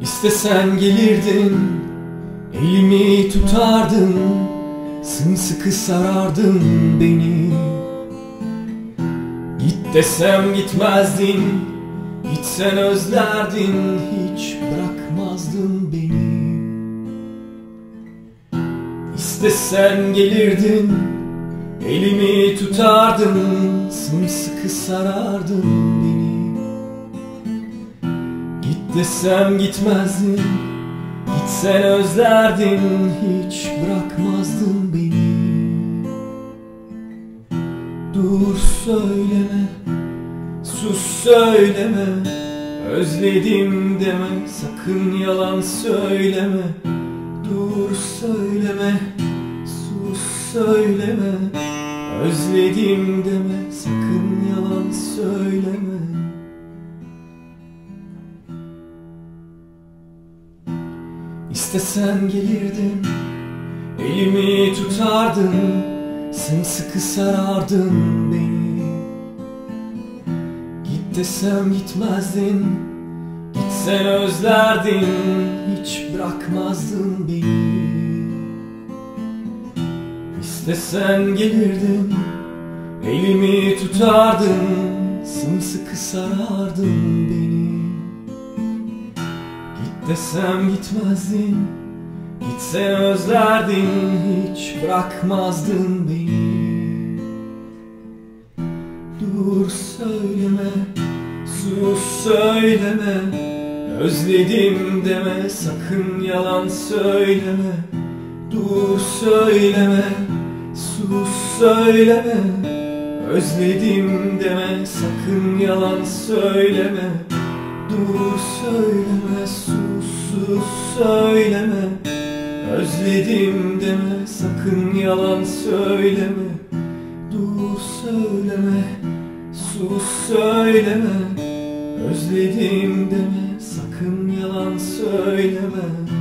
İstesen gelirdin Elimi tutardın Sımsıkı sarardın beni. Git desem gitmezdin Gitsen özlerdin Hiç bırakmazdın beni. İstesen gelirdin Elimi tutardın Sımsıkı sarardın beni desem gitmezdin Gitsen özlerdin Hiç bırakmazdın beni. Dur söyleme Sus söyleme Özledim deme Sakın yalan söyleme. Dur söyleme Sus söyleme Özledim deme Sakın yalan söyleme İstesen gelirdin Elimi tutardın Sımsıkı sarardın beni. Git desem gitmezdin Gitsen özlerdin Hiç bırakmazdın beni. İstesen gelirdin Elimi tutardın Sımsıkı sarardın beni desem gitmezdin Gitsen özlerdin Hiç bırakmazdın beni. Dur söyleme Sus söyleme. Özledim deme Sakın yalan söyleme. Dur söyleme Sus söyleme. Özledim deme Sakın yalan söyleme. Dur söyleme Sus sus söyleme Özledim deme Sakın yalan söyleme. Dur söyleme Sus söyleme Özledim deme Sakın yalan söyleme